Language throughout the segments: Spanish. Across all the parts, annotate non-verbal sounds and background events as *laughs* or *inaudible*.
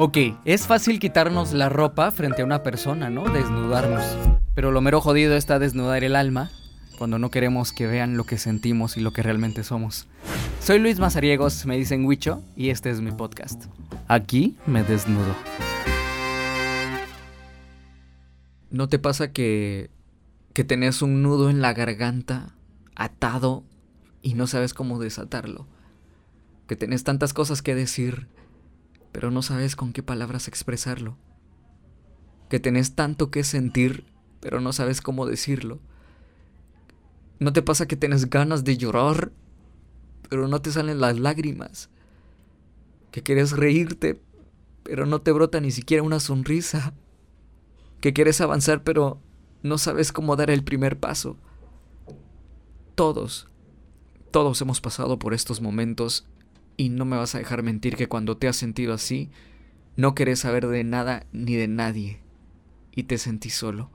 Ok, es fácil quitarnos la ropa frente a una persona, ¿no? Desnudarnos. Pero lo mero jodido está desnudar el alma cuando no queremos que vean lo que sentimos y lo que realmente somos. Soy Luis Mazariegos, me dicen Huicho, y este es mi podcast. Aquí me desnudo. ¿No te pasa que, que tenés un nudo en la garganta, atado, y no sabes cómo desatarlo? Que tenés tantas cosas que decir pero no sabes con qué palabras expresarlo. Que tenés tanto que sentir, pero no sabes cómo decirlo. ¿No te pasa que tienes ganas de llorar, pero no te salen las lágrimas? Que quieres reírte, pero no te brota ni siquiera una sonrisa. Que quieres avanzar, pero no sabes cómo dar el primer paso. Todos, todos hemos pasado por estos momentos y no me vas a dejar mentir que cuando te has sentido así, no querés saber de nada ni de nadie. Y te sentí solo.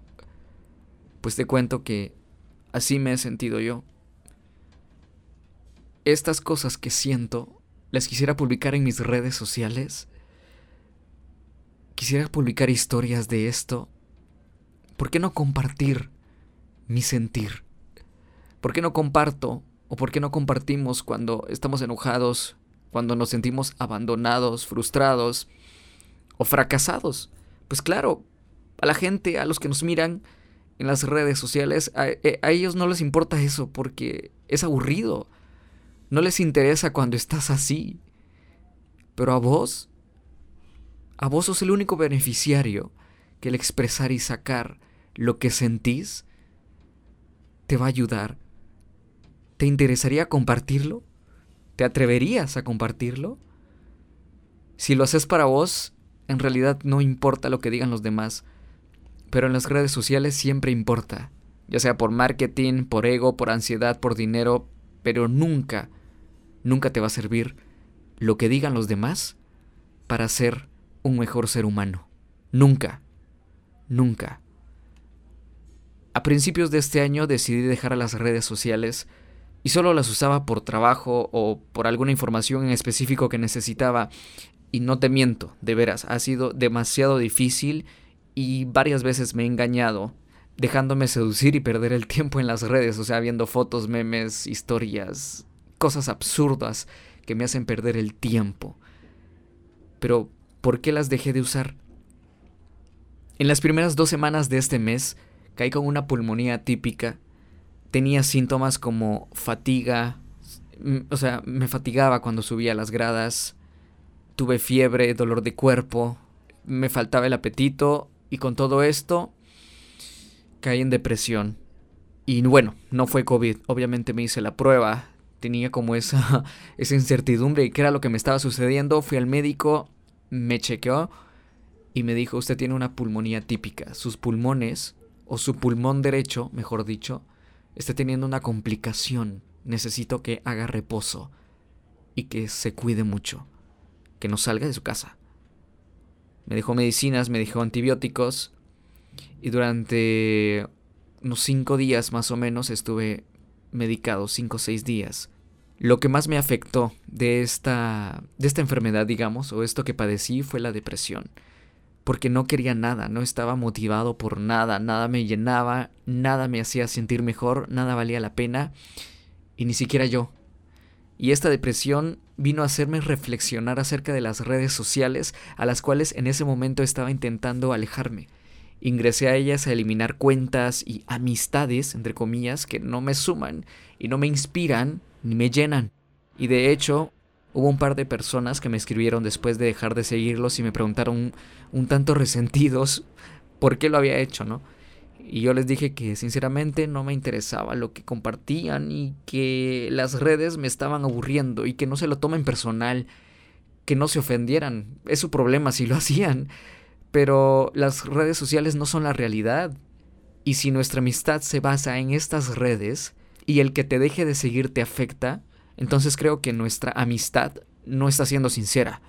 Pues te cuento que así me he sentido yo. Estas cosas que siento, las quisiera publicar en mis redes sociales. Quisiera publicar historias de esto. ¿Por qué no compartir mi sentir? ¿Por qué no comparto o por qué no compartimos cuando estamos enojados, cuando nos sentimos abandonados, frustrados o fracasados. Pues claro, a la gente, a los que nos miran en las redes sociales, a, eh, ellos no les importa eso porque es aburrido. No les interesa cuando estás así. Pero a vos, a vos sos el único beneficiario que el expresar y sacar lo que sentís te va a ayudar. ¿Te interesaría compartirlo? ¿Te atreverías a compartirlo? Si lo haces para vos, en realidad no importa lo que digan los demás, pero en las redes sociales siempre importa, ya sea por marketing, por ego, por ansiedad, por dinero, pero nunca, nunca te va a servir lo que digan los demás para ser un mejor ser humano. Nunca, nunca. A principios de este año decidí dejar a las redes sociales y solo las usaba por trabajo o por alguna información en específico que necesitaba. Y no te miento, de veras, ha sido demasiado difícil y varias veces me he engañado dejándome seducir y perder el tiempo en las redes, o sea, viendo fotos, memes, historias, cosas absurdas que me hacen perder el tiempo. Pero, ¿por qué las dejé de usar? En las primeras dos semanas de este mes caí con una pulmonía típica tenía síntomas como fatiga, o sea, me fatigaba cuando subía las gradas, tuve fiebre, dolor de cuerpo, me faltaba el apetito y con todo esto caí en depresión. Y bueno, no fue COVID, obviamente me hice la prueba, tenía como esa, *laughs* esa incertidumbre de qué era lo que me estaba sucediendo, fui al médico, me chequeó y me dijo, usted tiene una pulmonía típica, sus pulmones, o su pulmón derecho, mejor dicho, esté teniendo una complicación, necesito que haga reposo y que se cuide mucho, que no salga de su casa. Me dejó medicinas, me dejó antibióticos y durante unos cinco días más o menos estuve medicado, cinco o seis días. Lo que más me afectó de esta, de esta enfermedad, digamos, o esto que padecí fue la depresión porque no quería nada, no estaba motivado por nada, nada me llenaba, nada me hacía sentir mejor, nada valía la pena, y ni siquiera yo. Y esta depresión vino a hacerme reflexionar acerca de las redes sociales a las cuales en ese momento estaba intentando alejarme. Ingresé a ellas a eliminar cuentas y amistades, entre comillas, que no me suman y no me inspiran ni me llenan. Y de hecho, Hubo un par de personas que me escribieron después de dejar de seguirlos y me preguntaron un, tanto *laughs* resentidos por qué lo había hecho, ¿no? Y yo les dije que sinceramente no me interesaba lo que compartían y que las redes me estaban aburriendo y que no se lo tomen personal, que no se ofendieran. Es su problema si lo *laughs* hacían. Pero las redes sociales no son la realidad. Y si nuestra amistad se basa en estas redes y el que te deje de seguir te afecta, entonces creo que nuestra amistad no está siendo sincera.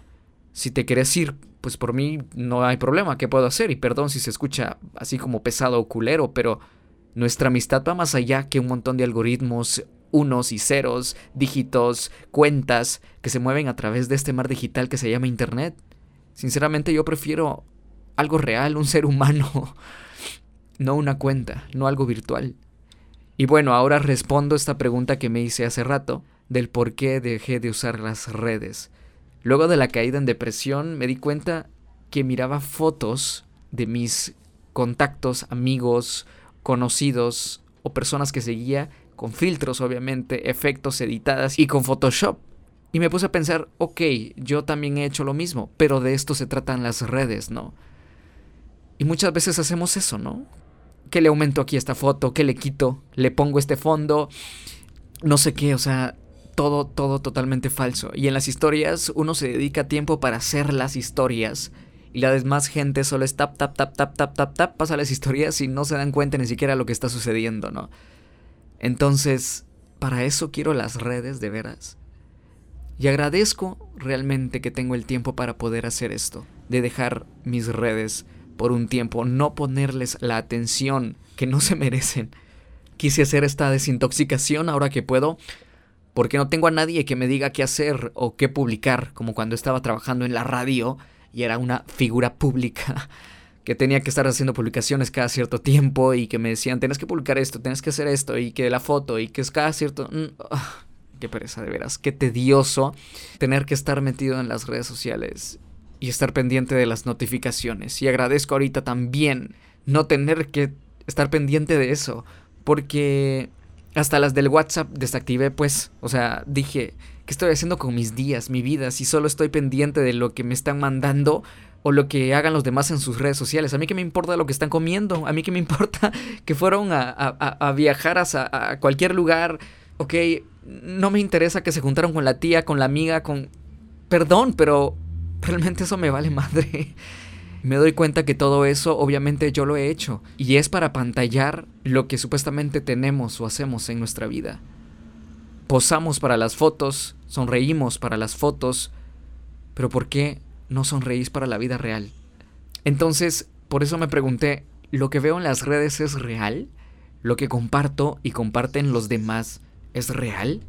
Si te quieres ir, pues por mí no hay problema, ¿qué puedo hacer? Y perdón si se escucha así como pesado o culero, pero nuestra amistad va más allá que un montón de algoritmos, unos y ceros, dígitos, cuentas que se mueven a través de este mar digital que se llama Internet. Sinceramente yo prefiero algo real, un ser humano, *laughs* no una cuenta, no algo virtual. Y bueno, ahora respondo esta pregunta que me hice hace rato del por qué dejé de usar las redes. Luego de la caída en depresión me di cuenta que miraba fotos de mis contactos, amigos, conocidos o personas que seguía con filtros obviamente, efectos editadas y con Photoshop. Y me puse a pensar, ok, yo también he hecho lo mismo, pero de esto se tratan las redes, ¿no? Y muchas veces hacemos eso, ¿no? Que le aumento aquí esta foto, que le quito, le pongo este fondo, no sé qué, o sea, todo, todo totalmente falso. Y en las historias uno se dedica tiempo para hacer las historias. Y la demás gente solo es tap, tap, tap, tap, tap, tap, tap, pasa las historias y no se dan cuenta ni siquiera lo que está sucediendo, ¿no? Entonces, para eso quiero las redes de veras. Y agradezco realmente que tengo el tiempo para poder hacer esto, de dejar mis redes por un tiempo, no ponerles la atención que no se merecen. Quise hacer esta desintoxicación ahora que puedo, porque no tengo a nadie que me diga qué hacer o qué publicar, como cuando estaba trabajando en la radio y era una figura pública *laughs* que tenía que estar haciendo publicaciones cada cierto tiempo y que me decían, tienes que publicar esto, tienes que hacer esto y que la foto y que es cada cierto... Mm, ah, qué pereza de veras, qué tedioso tener que estar metido en las redes sociales y estar pendiente de las notificaciones. Y agradezco ahorita también no tener que estar pendiente de eso, porque hasta las del WhatsApp desactivé, pues, o sea, dije, ¿qué estoy haciendo con mis días, mi vida, si solo estoy pendiente de lo que me están mandando? o lo que hagan los demás en sus redes sociales. A mí que me importa lo que están comiendo. A mí que me importa *laughs* que fueron a, viajar a, a, cualquier lugar. Ok, no me interesa que se juntaron con la tía, con la amiga, con... Perdón, pero realmente eso me vale madre. Me doy cuenta que todo eso obviamente yo lo he hecho. Y es para pantallar lo que supuestamente tenemos o hacemos en nuestra vida. Posamos para las fotos, sonreímos para las fotos. Pero ¿por qué no sonreís para la vida real. Entonces, por eso me pregunté, ¿lo que veo en las redes es real? ¿Lo que comparto y comparten los demás es real?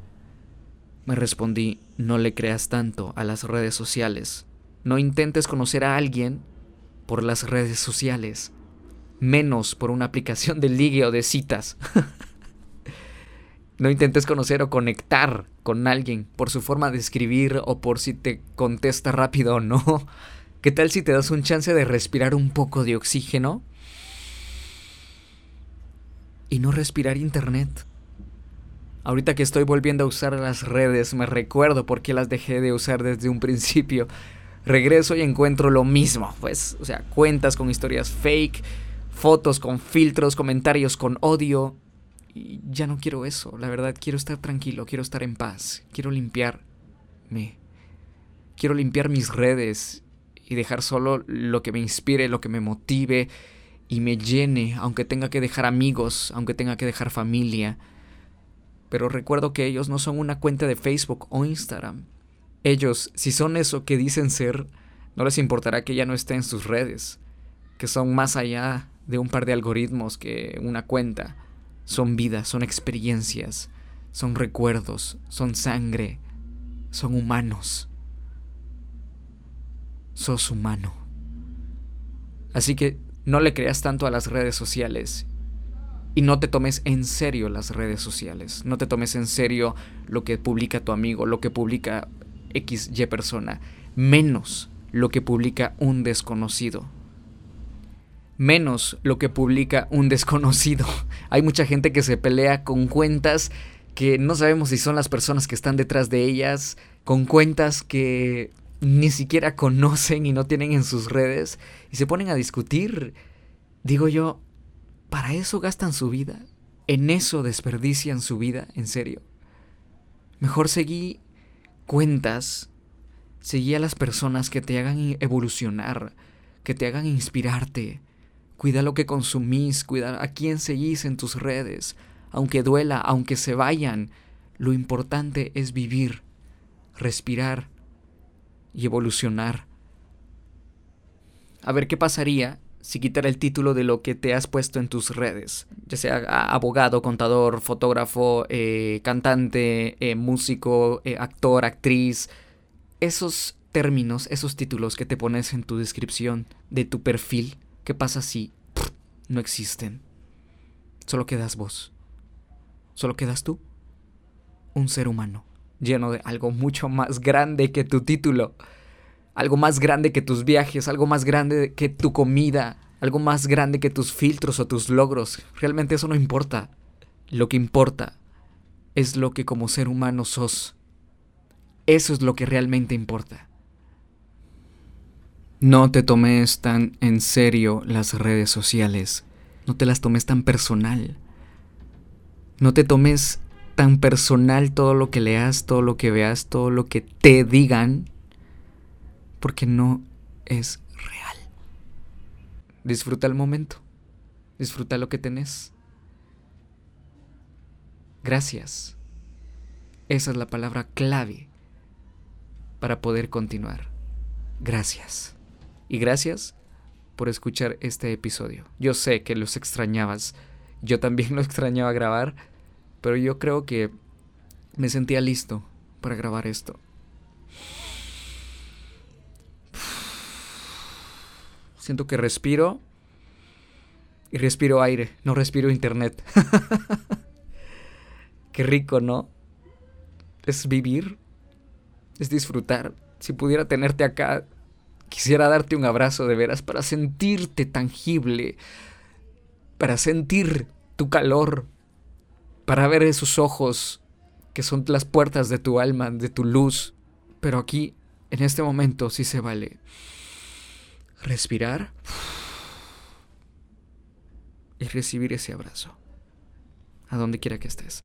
Me respondí, no le creas tanto a las redes sociales. No intentes conocer a alguien por las redes sociales, menos por una aplicación de ligue o de citas. *laughs* No intentes conocer o conectar con alguien por su forma de escribir o por si te contesta rápido o no. *laughs* ¿Qué tal si te das un chance de respirar un poco de oxígeno? Y no respirar internet. Ahorita que estoy volviendo a usar las redes, me recuerdo por qué las dejé de usar desde un principio. Regreso y encuentro lo mismo, pues, o sea, cuentas con historias fake, fotos con filtros, comentarios con odio, y ya no quiero eso, la verdad, quiero estar tranquilo, quiero estar en paz, quiero limpiarme. Quiero limpiar mis redes y dejar solo lo que me inspire, lo que me motive y me llene, aunque tenga que dejar amigos, aunque tenga que dejar familia. Pero recuerdo que ellos no son una cuenta de Facebook o Instagram. Ellos, si son eso que dicen ser, no les importará que ya no esté en sus redes, que son más allá de un par de algoritmos que una cuenta. Son vidas, son experiencias, son recuerdos, son sangre, son humanos. Sos humano. Así que no le creas tanto a las redes sociales y no te tomes en serio las redes sociales. No te tomes en serio lo que publica tu amigo, lo que publica XY persona, menos lo que publica un desconocido menos lo que publica un desconocido. *laughs* Hay mucha gente que se pelea con cuentas que no sabemos si son las personas que están detrás de ellas, con cuentas que ni siquiera conocen y no tienen en sus redes, y se ponen a discutir. Digo yo, ¿para eso gastan su vida? ¿En eso desperdician su vida? ¿En serio? Mejor seguí cuentas, seguí a las personas que te hagan evolucionar, que te hagan inspirarte, Cuida lo que consumís, cuida a quién seguís en tus redes. Aunque duela, aunque se vayan, lo importante es vivir, respirar y evolucionar. A ver qué pasaría si quitara el título de lo que te has puesto en tus redes, ya sea abogado, contador, fotógrafo, eh, cantante, eh, músico, eh, actor, actriz. Esos términos, esos títulos que te pones en tu descripción de tu perfil, ¿qué pasa si no existen? Solo quedas vos. Solo quedas tú. Un ser humano, lleno de algo mucho más grande que tu título. Algo más grande que tus viajes, algo más grande que tu comida, algo más grande que tus filtros o tus logros. Realmente eso no importa. Lo que importa es lo que como ser humano sos. Eso es lo que realmente importa. No te tomes tan en serio las redes sociales. No te las tomes tan personal. No te tomes tan personal todo lo que leas, todo lo que veas, todo lo que te digan, porque no es real. Disfruta el momento. Disfruta lo que tenés. Gracias. Esa es la palabra clave para poder continuar. Gracias. Y gracias por escuchar este episodio. Yo sé que los extrañabas. Yo también *laughs* lo extrañaba grabar, pero yo creo que me sentía listo para grabar esto. Siento que respiro y respiro aire, no respiro internet. *laughs* Qué rico, ¿no? Es vivir, es disfrutar. Si pudiera tenerte acá, quisiera darte un abrazo de veras para sentirte tangible, para sentir tu calor, para ver esos ojos que son las puertas de tu alma, de tu luz. Pero aquí, en este momento, sí se vale respirar y recibir ese abrazo, a donde quiera que estés.